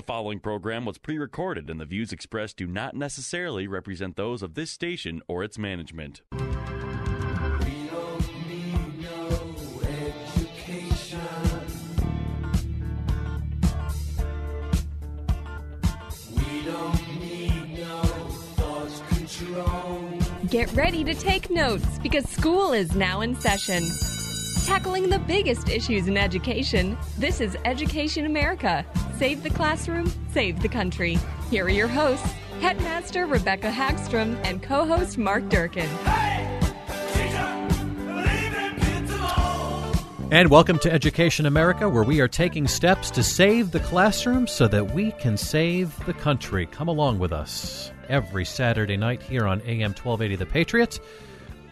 The following program was pre recorded, and the views expressed do not necessarily represent those of this station or its management. Get ready to take notes because school is now in session. Tackling the biggest issues in education, this is Education America. Save the classroom, save the country. Here are your hosts, Headmaster Rebecca Hagstrom and co host Mark Durkin. And welcome to Education America, where we are taking steps to save the classroom so that we can save the country. Come along with us every Saturday night here on AM 1280 The Patriot.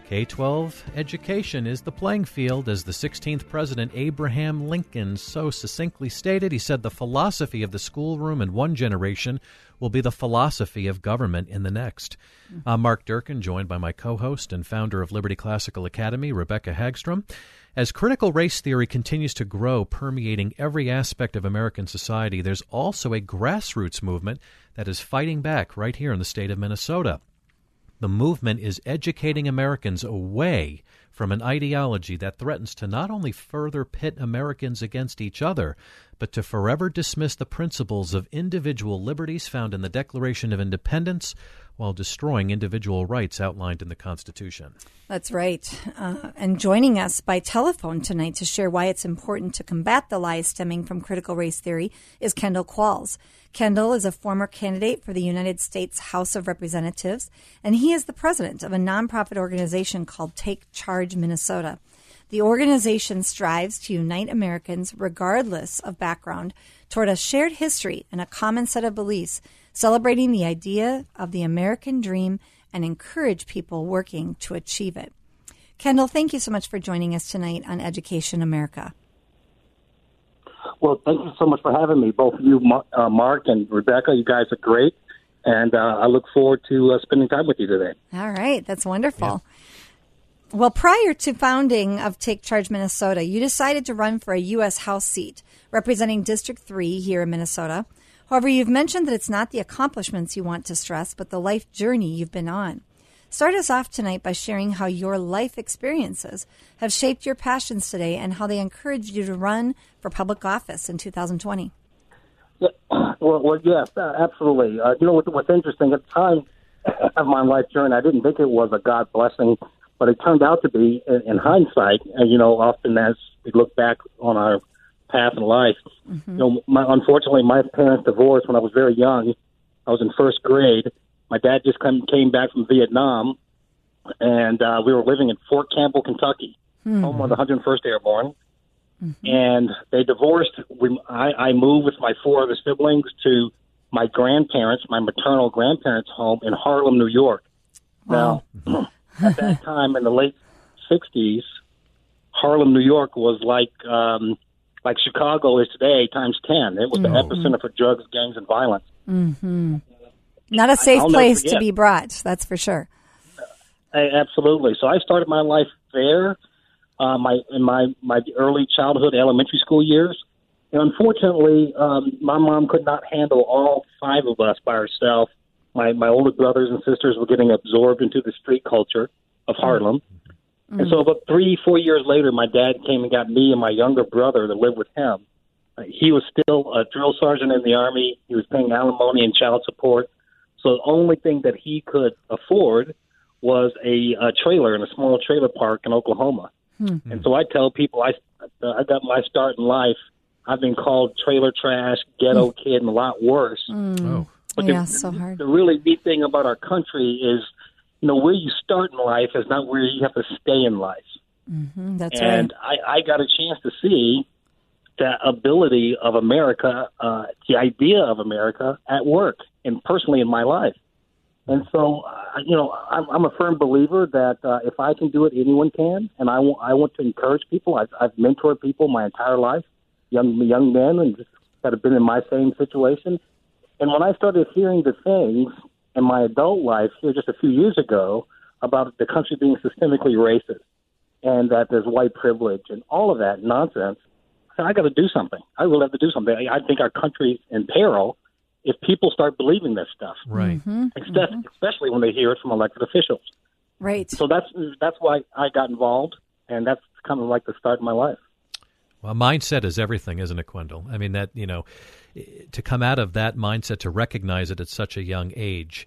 K 12 education is the playing field, as the 16th President Abraham Lincoln so succinctly stated. He said, The philosophy of the schoolroom in one generation will be the philosophy of government in the next. Mm-hmm. I'm Mark Durkin, joined by my co host and founder of Liberty Classical Academy, Rebecca Hagstrom. As critical race theory continues to grow, permeating every aspect of American society, there's also a grassroots movement that is fighting back right here in the state of Minnesota. The movement is educating Americans away from an ideology that threatens to not only further pit Americans against each other, but to forever dismiss the principles of individual liberties found in the Declaration of Independence while destroying individual rights outlined in the Constitution. That's right. Uh, and joining us by telephone tonight to share why it's important to combat the lies stemming from critical race theory is Kendall Qualls. Kendall is a former candidate for the United States House of Representatives, and he is the president of a nonprofit organization called Take Charge Minnesota. The organization strives to unite Americans, regardless of background, toward a shared history and a common set of beliefs, celebrating the idea of the American dream and encourage people working to achieve it. Kendall, thank you so much for joining us tonight on Education America. Well, thank you so much for having me, both you, uh, Mark and Rebecca. You guys are great, and uh, I look forward to uh, spending time with you today. All right, that's wonderful. Yeah. Well, prior to founding of Take Charge Minnesota, you decided to run for a U.S. House seat representing District 3 here in Minnesota. However, you've mentioned that it's not the accomplishments you want to stress, but the life journey you've been on. Start us off tonight by sharing how your life experiences have shaped your passions today and how they encouraged you to run for public office in 2020. Yeah, well, well yes, uh, absolutely. Uh, you know, what, what's interesting, at the time of my life journey, I didn't think it was a God blessing, but it turned out to be, in, in hindsight, you know, often as we look back on our path in life, mm-hmm. you know, my, unfortunately, my parents divorced when I was very young. I was in first grade my dad just come, came back from Vietnam, and uh, we were living in Fort Campbell, Kentucky, mm-hmm. home of the 101st Airborne. Mm-hmm. And they divorced. We, I, I moved with my four other siblings to my grandparents, my maternal grandparents' home in Harlem, New York. Wow. Now, at that time in the late '60s, Harlem, New York was like um, like Chicago is today times ten. It was mm-hmm. the epicenter for drugs, gangs, and violence. Mm-hmm. Not a safe I'll place to be brought, that's for sure. absolutely. So I started my life there, uh, my in my my early childhood, elementary school years. And unfortunately, um, my mom could not handle all five of us by herself. My my older brothers and sisters were getting absorbed into the street culture of Harlem. Mm-hmm. And so, about three, four years later, my dad came and got me and my younger brother to live with him. Uh, he was still a drill sergeant in the army. He was paying alimony and child support. So the only thing that he could afford was a, a trailer in a small trailer park in Oklahoma. Mm-hmm. And so I tell people I I got my start in life. I've been called trailer trash, ghetto mm. kid, and a lot worse. Mm. Oh. But yeah, the, so hard. The really neat thing about our country is, you know, where you start in life is not where you have to stay in life. Mm-hmm, that's and right. I, I got a chance to see the ability of America, uh, the idea of America at work and personally in my life. And so, uh, you know, I'm, I'm a firm believer that uh, if I can do it, anyone can. And I want, I want to encourage people. I've, I've mentored people my entire life, young young men, and just that have been in my same situation. And when I started hearing the things in my adult life here just a few years ago about the country being systemically racist and that there's white privilege and all of that nonsense, I I got to do something. I really have to do something. I, I think our country's in peril if people start believing this stuff. Right. Mm-hmm. Especially, mm-hmm. especially when they hear it from elected officials. Right. So that's that's why I got involved, and that's kind of like the start of my life. Well, mindset is everything, isn't it, Kendall? I mean, that, you know, to come out of that mindset, to recognize it at such a young age,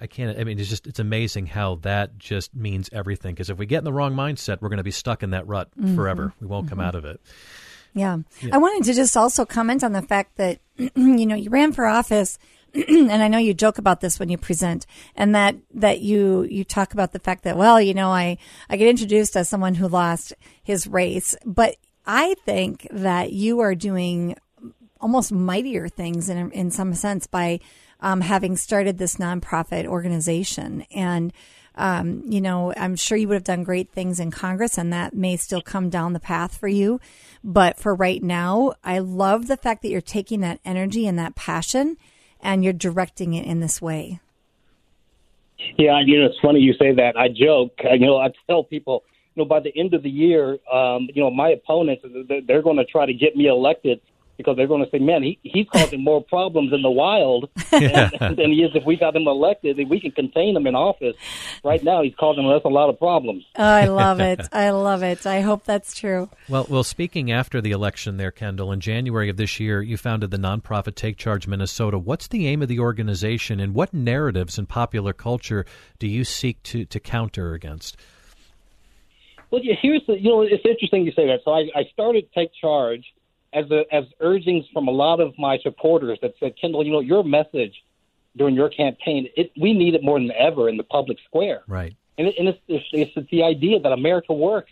I can't, I mean, it's just, it's amazing how that just means everything. Because if we get in the wrong mindset, we're going to be stuck in that rut mm-hmm. forever. We won't come mm-hmm. out of it. Yeah. I wanted to just also comment on the fact that, you know, you ran for office. and I know you joke about this when you present and that, that you, you talk about the fact that, well, you know, I, I get introduced as someone who lost his race, but I think that you are doing almost mightier things in, in some sense by, um, having started this nonprofit organization and, um, you know, I'm sure you would have done great things in Congress and that may still come down the path for you. But for right now, I love the fact that you're taking that energy and that passion and you're directing it in this way. Yeah, you know, it's funny you say that. I joke. You know, I tell people, you know, by the end of the year, um, you know, my opponents, they're, they're going to try to get me elected because they're going to say, man, he, he's causing more problems in the wild than, than he is if we got him elected. If we can contain him in office, right now he's causing us a lot of problems. Oh, I love it. I love it. I hope that's true. Well, well, speaking after the election there, Kendall, in January of this year, you founded the nonprofit Take Charge Minnesota. What's the aim of the organization and what narratives in popular culture do you seek to, to counter against? Well, yeah, here's the, you know, it's interesting you say that. So I, I started Take Charge as a, as urgings from a lot of my supporters that said, Kendall, you know, your message during your campaign, it, we need it more than ever in the public square. Right. And, it, and it's, it's, it's the idea that America works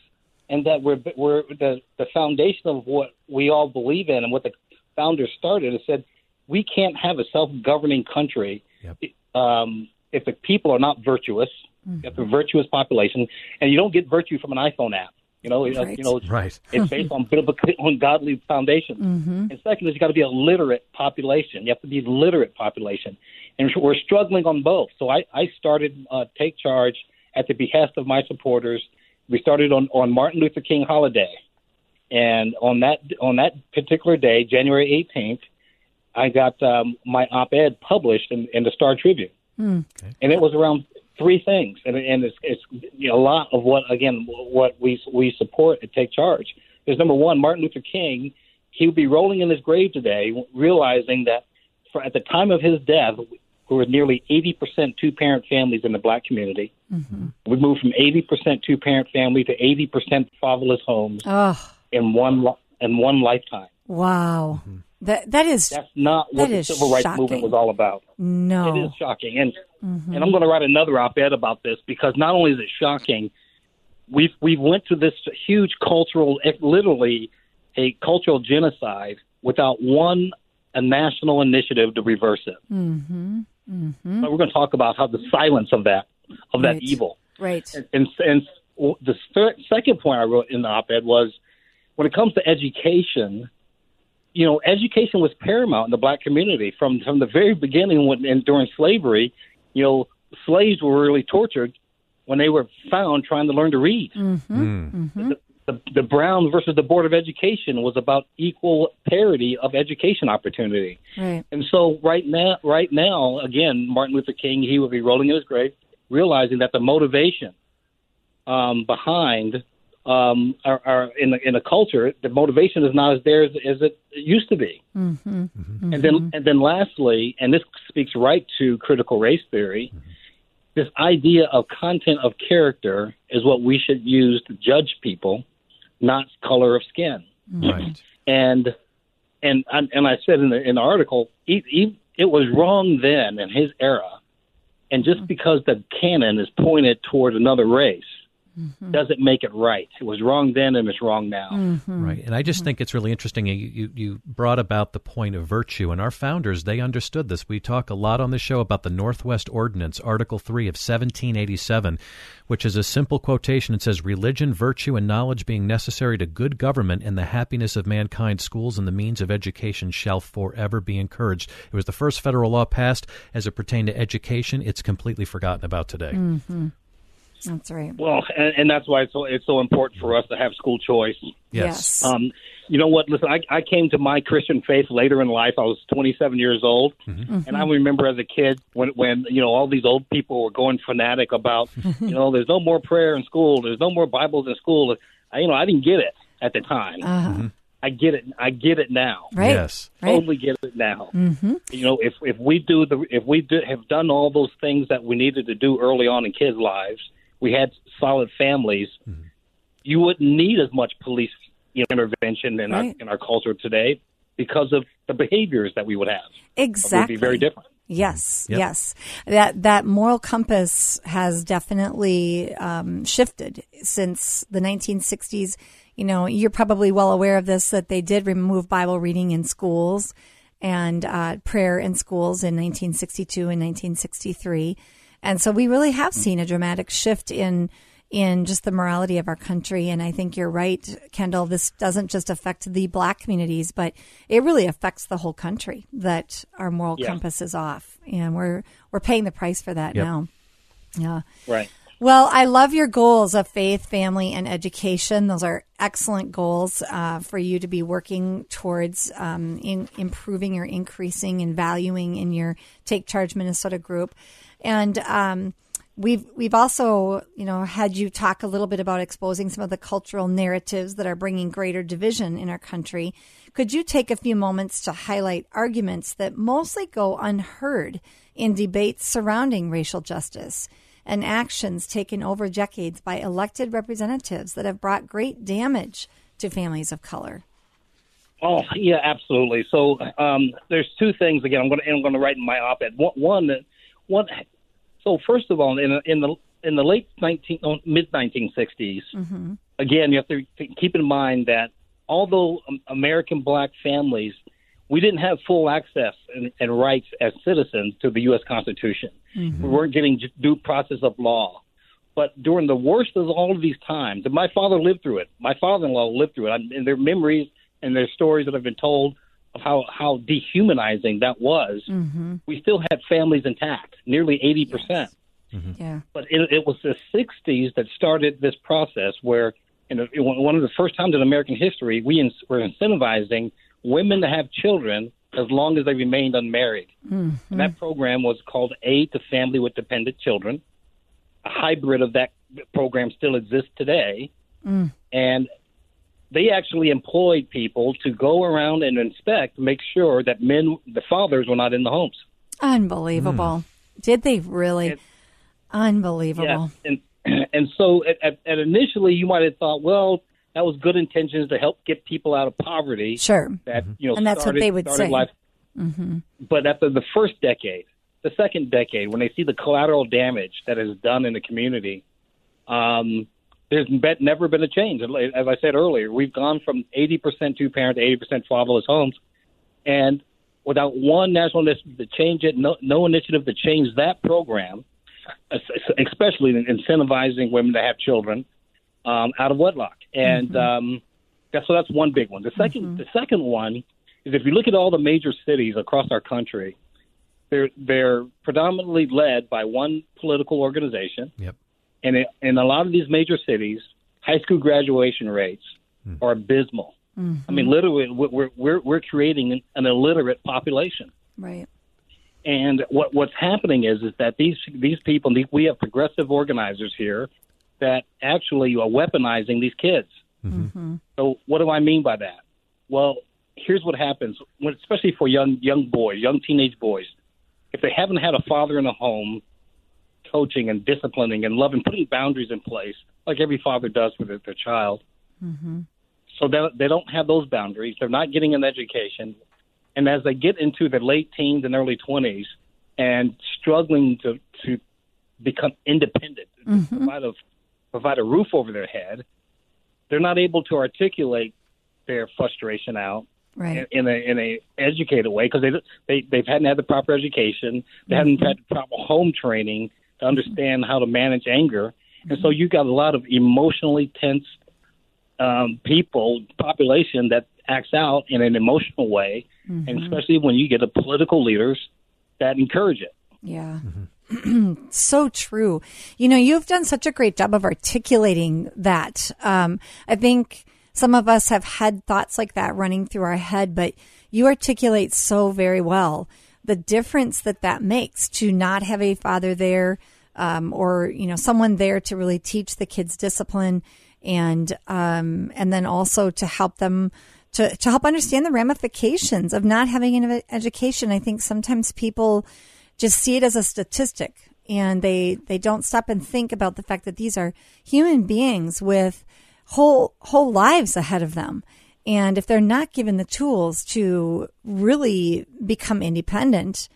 and that we're, we're the, the foundation of what we all believe in and what the founders started is said, we can't have a self-governing country Yep. um, if the people are not virtuous, Mm-hmm. if a virtuous population, and you don't get virtue from an iPhone app. You know, Right. you know, it's, Right. it's based on biblical, on godly foundations. Mm-hmm. And second is you got to be a literate population. You have to be a literate population, and we're struggling on both. So I, I started uh, Take Charge at the behest of my supporters. We started on, on Martin Luther King holiday, and on that on that particular day, January 18th, I got um, my op-ed published in, in the Star Tribune, and it was around three things, and, and it's, it's you know, a lot of what again what we we support at Take Charge is number one, Martin Luther King. He would be rolling in his grave today, realizing that for, at the time of his death, we were nearly 80% two-parent families in the black community. Mm-hmm. We moved from 80% two-parent family to 80% fatherless homes Oh, in one in one lifetime. wow. Mm-hmm. That that is That's not what That the civil rights shocking. movement was all about. no. It is shocking, and and I'm going to write another op-ed about this because not only is it shocking, we've we've went to this huge cultural, eh, literally a cultural genocide without one a national initiative to reverse it. Mm-hmm. Mm-hmm. But we're going to talk about how the silence of that of that Right. evil. Right. And and the third, second point I wrote in the op-ed was when it comes to education, you know, education was paramount in the black community from from the very beginning when and during slavery. You know, slaves were really tortured when they were found trying to learn to read. The, the, the Brown versus the Board of Education was about equal parity of education opportunity. Right. And so right now, right now, again, Martin Luther King, he would be rolling in his grave, realizing that the motivation um, behind um, our, our in the in the culture, the motivation is not as there as, as it used to be. Mm-hmm. Mm-hmm. And then mm-hmm. and then lastly, and this speaks right to critical race theory. This idea of content of character is what we should use to judge people, not color of skin. Right. and and and I said in the in the article, he, he, it was wrong then in his era, and just because the cannon is pointed toward another race, mm-hmm. doesn't make it right. It was wrong then and it's wrong now. Mm-hmm. Right. And I just mm-hmm. think it's really interesting. You, you, you brought about the point of virtue, and our founders, they understood this. We talk a lot on the show about the Northwest Ordinance, Article 3 of 1787, which is a simple quotation. It says, Religion, virtue, and knowledge being necessary to good government and the happiness of mankind, schools and the means of education shall forever be encouraged. It was the first federal law passed as it pertained to education. It's completely forgotten about today. Mm-hmm. That's right. Well, and, and, that's why it's so it's so important for us to have school choice. Yes. Um, you know what? Listen, I, I came to my Christian faith later in life. I was 27 years old, mm-hmm. Mm-hmm. and I remember as a kid when when you know all these old people were going fanatic about you know there's no more prayer in school, there's no more Bibles in school. I, you know, I didn't get it at the time. Uh-huh. Mm-hmm. I get it. I get it now. Right. Yes. Totally get it now. Mm-hmm. You know, if if we do the if we do, have done all those things that we needed to do early on in kids' lives, we had solid families, mm-hmm. you wouldn't need as much police you know, intervention in right. our in our culture today because of the behaviors that we would have. Exactly, it would be very different. Yes, yep. yes. That that moral compass has definitely um, shifted since the 1960s. You know, you're probably well aware of this that they did remove Bible reading in schools and uh, prayer in schools in 1962 and 1963. And so we really have seen a dramatic shift in in just the morality of our country. And I think you're right, Kendall. This doesn't just affect the black communities, but it really affects the whole country that our moral yeah. compass is off. And we're we're paying the price for that yep. now. Yeah. Right. Well, I love your goals of faith, family, and education. Those are excellent goals uh, for you to be working towards um, in improving or increasing and valuing in your Take Charge Minnesota group. And um, we've we've also you know had you talk a little bit about exposing some of the cultural narratives that are bringing greater division in our country. Could you take a few moments to highlight arguments that mostly go unheard in debates surrounding racial justice and actions taken over decades by elected representatives that have brought great damage to families of color? Oh yeah, absolutely. So um, there's two things. Again, I'm going to I'm going to write in my op-ed. One, one. So first of all, in in the in the late 19 mid 1960s, mm-hmm. again, you have to keep in mind that although American black families, we didn't have full access and, and rights as citizens to the U.S. Constitution. Mm-hmm. We weren't getting due process of law. But during the worst of all of these times, and my father lived through it. My father-in-law lived through it, and their memories and their stories that have been told how how dehumanizing that was. Mm-hmm. We still had families intact, nearly eighty yes. percent. Mm-hmm. Yeah. But it, it, was the '60s that started this process where, you know, one of the first times in American history, we in, were incentivizing women to have children as long as they remained unmarried. Mm-hmm. And that program was called Aid to Family with Dependent Children. A hybrid of that program still exists today. Mm. And they actually employed people to go around and inspect make sure that men, the fathers, were not in the homes. Unbelievable. Mm. Did they really? And, Unbelievable. Yeah, and and so at, at, at initially you might have thought, well, that was good intentions to help get people out of poverty. Sure. That you know, and that's started, what they would say. Life. Mm-hmm. But after the first decade, the second decade, when they see the collateral damage that is done in the community, um, there's never been a change. As I said earlier, we've gone from 80% two parent to 80% fatherless homes, and without one national initiative to change it, no, no initiative to change that program, especially incentivizing women to have children um, out of wedlock. And mm-hmm. um, that's, so that's one big one. The 2nd mm-hmm. the second one is if you look at all the major cities across our country, they're they're predominantly led by one political organization. Yep. And it, in a lot of these major cities, high school graduation rates mm. are abysmal. Mm-hmm. I mean, literally, we're we're we're creating an illiterate population. Right. And what what's happening is is that these these people we have progressive organizers here that actually are weaponizing these kids. Mm-hmm. So what do I mean by that? Well, here's what happens, when, especially for young young boys, young teenage boys. If they haven't had a father in the home coaching and disciplining and loving, putting boundaries in place, like every father does with their, child. Mm-hmm. So they, they don't have those boundaries. They're not getting an education. And as they get into their late teens and early 20s and struggling to, to become independent mm-hmm. spite of provide a roof over their head, they're not able to articulate their frustration out Right. in, in a in a educated way because they they they hadn't had the proper education, they hadn't had the proper home training understand how to manage anger, and so you've got a lot of emotionally tense um, people population that acts out in an emotional way, and especially when you get a political leaders that encourage it. Yeah. so true. You know, you've done such a great job of articulating that. Um, I think some of us have had thoughts like that running through our head, but you articulate so very well the difference that that makes to not have a father there, um, or, you know, someone there to really teach the kids discipline and, um, and then also to help them to, to help understand the ramifications of not having an education. I think sometimes people, just see it as a statistic and they they don't stop and think about the fact that these are human beings with whole whole lives ahead of them and if they're not given the tools to really become independent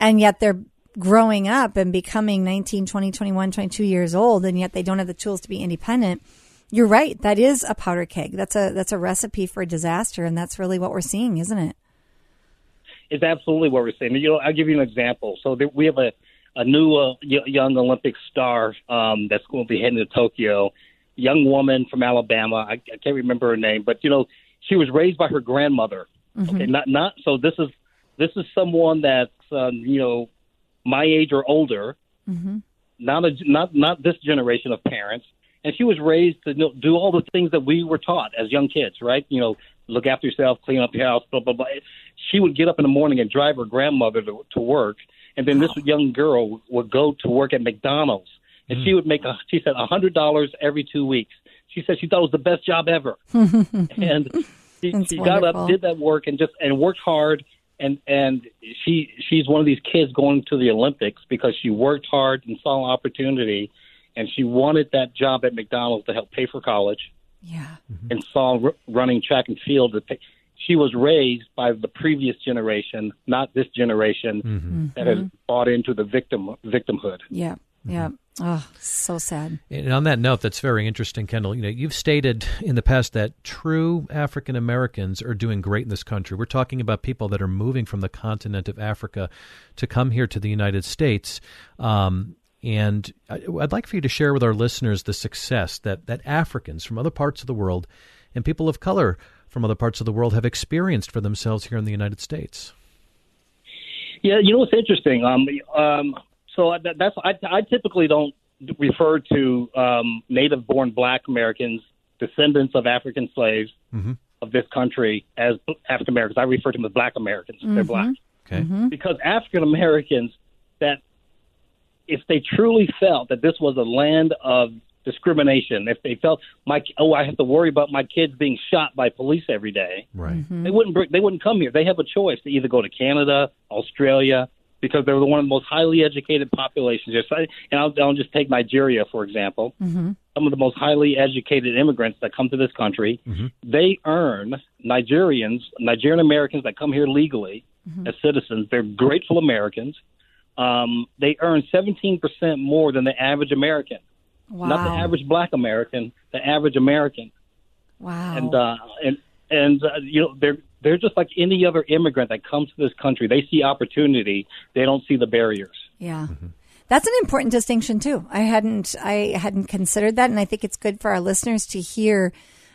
and yet they're growing up and becoming 19 20 21 22 years old and yet they don't have the tools to be independent you're right that is a powder keg that's a that's a recipe for disaster and that's really what we're seeing isn't it It's absolutely what we're seeing. You know, I'll give you an example. So there, we have a a new uh, young Olympic star um, that's going to be heading to Tokyo. Young woman from Alabama. I, I can't remember her name, but you know, she was raised by her grandmother. Mm-hmm. Okay, not not so. This is this is someone that's um, you know my age or older. Mm-hmm. Not a not not this generation of parents. And she was raised to you know, do all the things that we were taught as young kids, right? You know, look after yourself, clean up your house, blah blah blah. She would get up in the morning and drive her grandmother to, to work, and then this young girl would go to work at McDonald's, and she mm. would make a she said a hundred dollars every two weeks. She said she thought it was the best job ever, and she, she got up, did that work, and just and worked hard. And and she she's one of these kids going to the Olympics because she worked hard and saw an opportunity, and she wanted that job at McDonald's to help pay for college. Yeah. Mm-hmm. And saw r- running track and field. to pay- She was raised by the previous generation, not this generation mm-hmm. that has mm-hmm. bought into the victim victimhood. yeah yeah oh so sad And on that note, that's very interesting, Kendall. You know, you've stated in the past that true African Americans are doing great in this country. We're talking about people that are moving from the continent of Africa to come here to the United States. Um, and I- I'd like for you to share with our listeners the success that, that Africans from other parts of the world and people of color from other parts of the world have experienced for themselves here in the United States. Yeah, you know what's interesting? Um, um, so that, that's I, I typically don't refer to um, native-born Black Americans, descendants of African slaves mm-hmm. of this country, as African Americans. I refer to them as Black Americans. They're mm-hmm. Black. Okay. Mm-hmm. because African Americans that if they truly felt that this was a land of discrimination, if they felt my oh I have to worry about my kids being shot by police every day, Right. they wouldn't br- they wouldn't come here. They have a choice to either go to Canada, Australia, because they're one of the most highly educated populations. Just and I'll, I'll just take Nigeria for example. Some of the most highly educated immigrants that come to this country, they earn Nigerians, Nigerian Americans that come here legally as citizens. They're grateful Americans. Um, they earn 17% more than the average American. wow Not the average black American, the average American wow and uh, and and uh, you know they're they're just like any other immigrant that comes to this country. They see opportunity. They don't see the barriers. Yeah. That's an important distinction too. I hadn't I hadn't considered that and I think it's good for our listeners to hear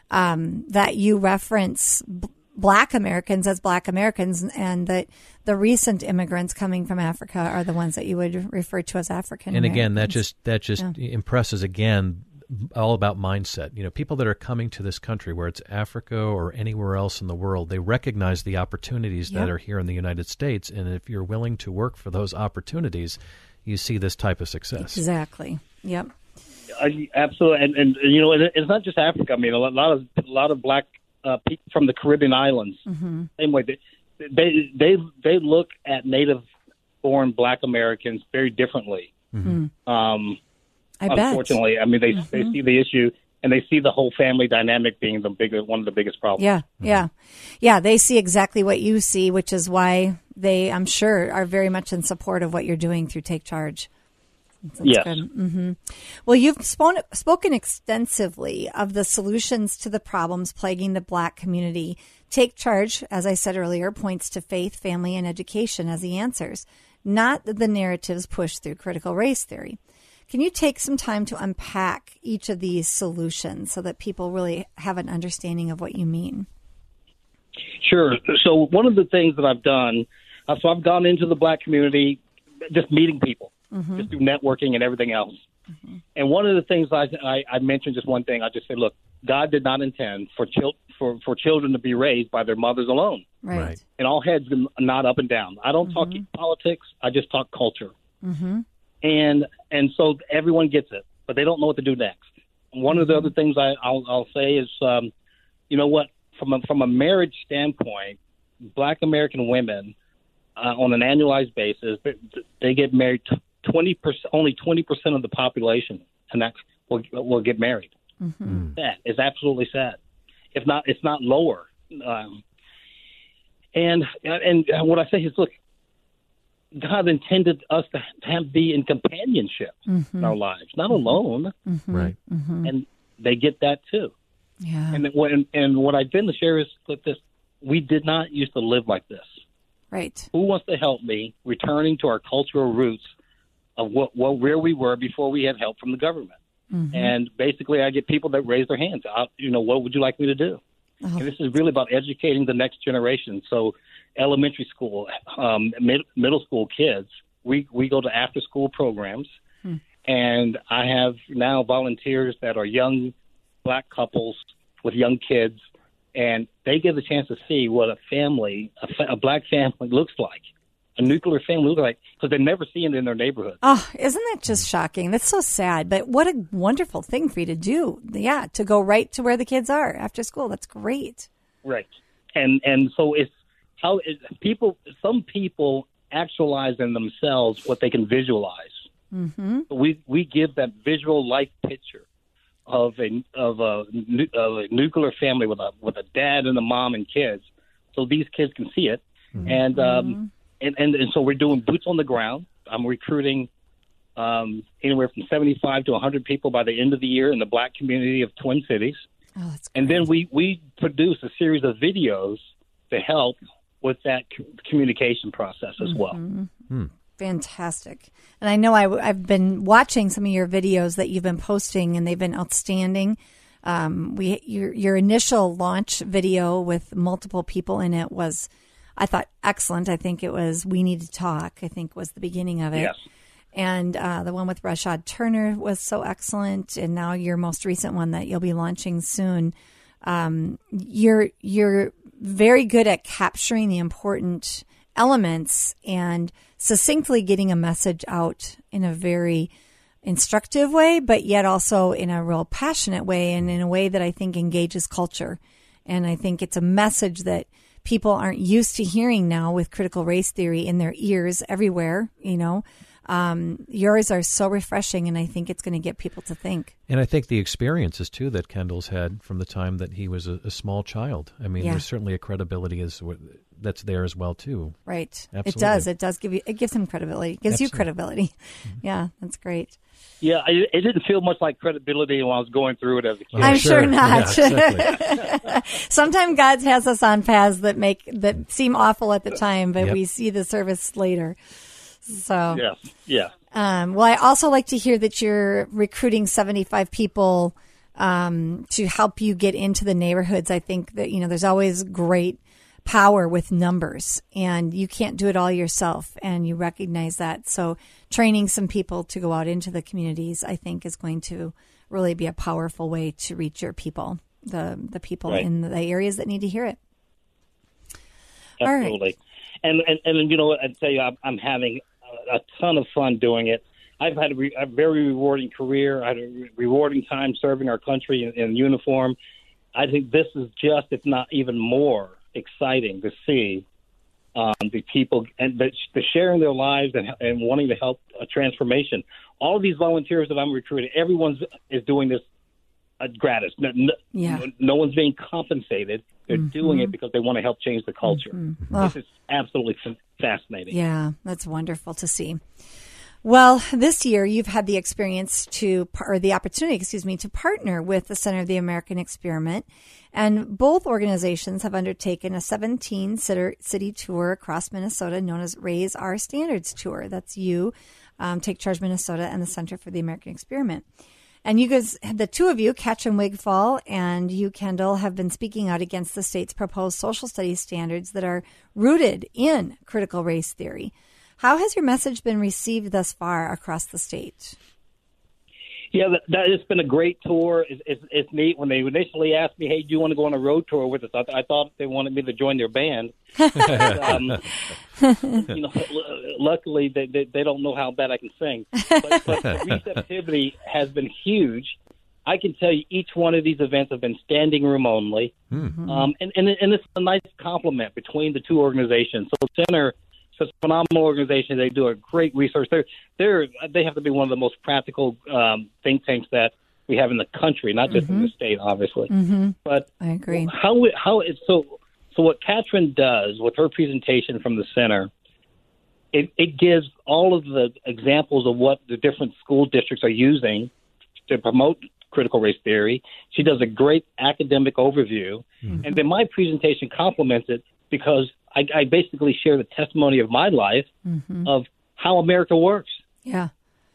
um, that you reference b- black Americans as black Americans and that the recent immigrants coming from Africa are the ones that you would refer to as African and again that just that just impresses again all about mindset you know people that are coming to this country where it's africa or anywhere else in the world they recognize the opportunities that are here in the united states and if you're willing to work for those opportunities you see this type of success Exactly. Yep. Uh, absolutely, and, and you know it, it's not just Africa. I mean, a lot lot of a lot of black uh, people from the Caribbean islands. Same way they they they they look at native born black Americans very differently. Um, I bet. unfortunately, I mean they they see the issue and they see the whole family dynamic being the bigger one of the biggest problems. Yeah, yeah, yeah. They see exactly what you see, which is why they, I'm sure, are very much in support of what you're doing through Take Charge. That's Yes. hmm Well, you've spon- spoken extensively of the solutions to the problems plaguing the black community. Take Charge, as I said earlier, points to faith, family, and education as the answers, not the narratives pushed through critical race theory. Can you take some time to unpack each of these solutions so that people really have an understanding of what you mean? Sure. So one of the things that I've done, uh, so I've gone into the black community, just meeting people, mm-hmm. just through networking and everything else. Mm-hmm. And one of the things I, I, I mentioned, just one thing, I just said, look, God did not intend for chil- for for children to be raised by their mothers alone. Right. Right. And all heads nod up and down. I don't mm-hmm. talk politics. I just talk culture. Mm-hmm. And and so everyone gets it, but they don't know what to do next. One of the other things I, I'll, I'll say is, um, you know what, from a, from a marriage standpoint, Black American women uh, on an annualized basis, they, they get married. Twenty percent, only twenty percent of the population, and that will will get married. That is absolutely sad. If not, it's not lower. Um, and and what I say is, look, God intended us to have be in companionship in mm-hmm. our lives, not alone, mm-hmm. Right. Mm-hmm. and they get that too. Yeah. And when and what I've been to share is with this: we did not used to live like this. Right. Who wants to help me returning to our cultural roots of what, what where we were before we had help from the government? And basically, I get people that raise their hands. I, you know, what would you like me to do? And this is really about educating the next generation. So, elementary school, um, mid, middle school kids, we we go to after school programs, and I have now volunteers that are young black couples with young kids, and they get the chance to see what a family, a, fa- a black family, looks like, a nuclear family looks like, because they never see it in their neighborhood. Oh, isn't that just shocking? That's so sad, but what a wonderful thing for you to do. Yeah, to go right to where the kids are after school. That's great. Right. And and so it's how it, people some people actualize in themselves what they can visualize. Mm-hmm. We we give that visual life picture of a of a, of a nuclear family with a with a dad and a mom and kids, so these kids can see it. And um and, and and so we're doing boots on the ground. I'm recruiting um, anywhere from 75 to 100 people by the end of the year in the black community of Twin Cities. Oh, that's And then we, we produce a series of videos to help with that c- communication process as well. fantastic. And I know I, have been watching some of your videos that you've been posting, and they've been outstanding. Um, we your your initial launch video with multiple people in it was, I thought excellent. I think it was "We Need to Talk." I think was the beginning of it. Yes. And uh, the one with Rashad Turner was so excellent, and now your most recent one that you'll be launching soon. Um, you're you're very good at capturing the important elements and succinctly getting a message out in a very instructive way, but yet also in a real passionate way and in a way that I think engages culture. And I think it's a message that people aren't used to hearing now with critical race theory in their ears everywhere, you know. Um, yours are so refreshing, and I think it's going to get people to think. And I think the experiences too that Kendall's had from the time that he was a, a small child. I mean, Yeah. there's certainly a credibility as that's there as well too. Right. It does. It does give you. It gives him credibility. It gives you Absolutely. credibility. Yeah, that's great. Yeah, I, it didn't feel much like credibility when I was going through it as a kid. I'm sure not. Yeah, exactly. Sometimes God has us on paths that make that seem awful at the time, but Yep. we see the service later. So, Yes, yeah. um, well, I also like to hear that you're recruiting 75 people um, to help you get into the neighborhoods. I think that you know there's always great power with numbers, and you can't do it all yourself, and you recognize that. So, training some people to go out into the communities, I think, is going to really be a powerful way to reach your people, the the people Right. in the areas that need to hear it. Right. Absolutely. And, and and you know what? I'd tell you, I'm, I'm having a, a ton of fun doing it. I've had a, re, a very rewarding career. I had a re- rewarding time serving our country in, in uniform. I think this is just, if not even more, exciting to see um, the people and the, the sharing their lives and, and wanting to help a transformation. All of these volunteers that I'm recruiting, everyone's is doing this uh, gratis. No, no, Yeah. no one's being compensated. They're doing it because they want to help change the culture. Oh. This is absolutely fascinating. Yeah, that's wonderful to see. Well, this year you've had the experience to, or the opportunity, excuse me, to partner with the Center of the American Experiment. And both organizations have undertaken a 17 city tour across Minnesota known as Raise Our Standards Tour. That's you, um, Take Charge Minnesota, and the Center for the American Experiment. And you guys, the two of you, Catrin Wigfall and you, Kendall, have been speaking out against the state's proposed social studies standards that are rooted in critical race theory. How has your message been received thus far across the state? Yeah, that, that has been a great tour. It's, it's, it's neat. When they initially asked me, "Hey, do you want to go on a road tour with us?" I, I thought they wanted me to join their band. um, you know, luckily they, they they don't know how bad I can sing. But, but the receptivity has been huge. I can tell you, each one of these events have been standing room only, mm-hmm. um, and, and and it's a nice compliment between the two organizations. So the center such a phenomenal organization. They do a great research. They're they're they have to be one of the most practical um, think tanks that we have in the country, not just mm-hmm. in the mm-hmm. state, obviously. Mm-hmm. But I agree. How how it's so so what Catrin does with her presentation from the center, it, it gives all of the examples of what the different school districts are using to promote critical race theory. She does a great academic overview, mm-hmm. and then my presentation complements it because I, I basically share the testimony of my life mm-hmm. of how America works. Yeah.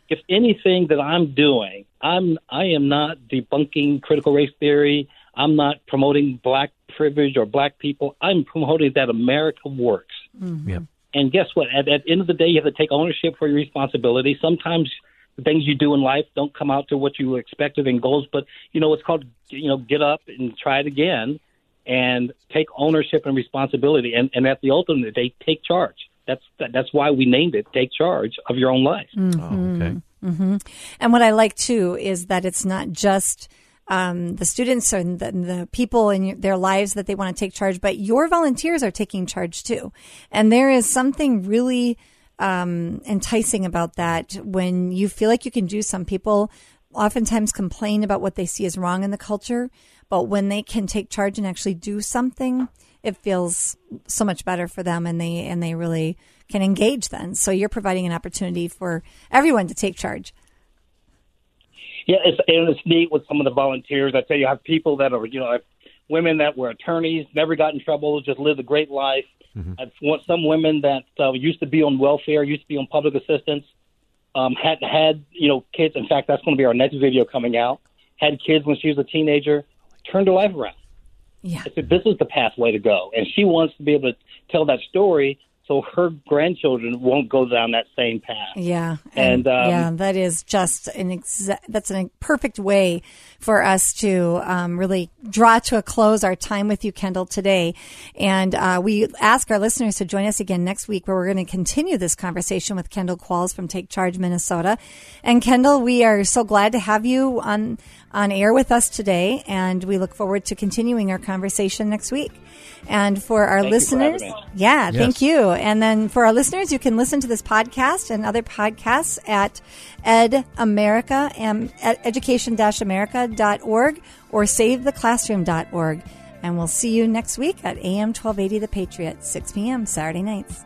If anything that I'm doing, I'm I am not debunking critical race theory. I'm not promoting black privilege or black people. I'm promoting that America works. Mm-hmm. Yep. And guess what? At, at the end of the day, you have to take ownership for your responsibility. Sometimes the things you do in life don't come out to what you expected in goals, but you know it's called you know get up and try it again and take ownership and responsibility. And, and at the ultimate, they take charge. That's that's why we named it "Take Charge of Your Own Life." Mm-hmm. Oh, okay. Mm-hmm. And what I like too is that it's not just um, the students and the, the people in their lives that they want to take charge, but your volunteers are taking charge too. And there is something really um, enticing about that when you feel like you can do. Some people oftentimes complain about what they see as wrong in the culture, but when they can take charge and actually do something, it feels so much better for them and they and they really can engage then. So you're providing an opportunity for everyone to take charge. Yeah, it's and it's neat with some of the volunteers. I tell you, I have people that are you know women that were attorneys, never got in trouble, just lived a great life. Mm-hmm. I've want some women that uh, used to be on welfare, used to be on public assistance, um, had had you know kids. In fact, that's going to be our next video coming out. Had kids when she was a teenager, turned her life around. Yeah. I said, this is the pathway to go. And she wants to be able to tell that story so her grandchildren won't go down that same path. Yeah, and, and um, yeah, that is just an exa- that's a perfect way for us to um, really draw to a close our time with you, Kendall, today. And uh, we ask our listeners to join us again next week, where we're going to continue this conversation with Kendall Qualls from Take Charge Minnesota. And Kendall, we are so glad to have you on on air with us today, and we look forward to continuing our conversation next week. And for our thank listeners, for yeah, yes. thank you. And then for our listeners, you can listen to this podcast and other podcasts at Ed America, um, education-america.org or savetheclassroom.org. And we'll see you next week at AM 1280 The Patriot, 6 p.m. Saturday nights.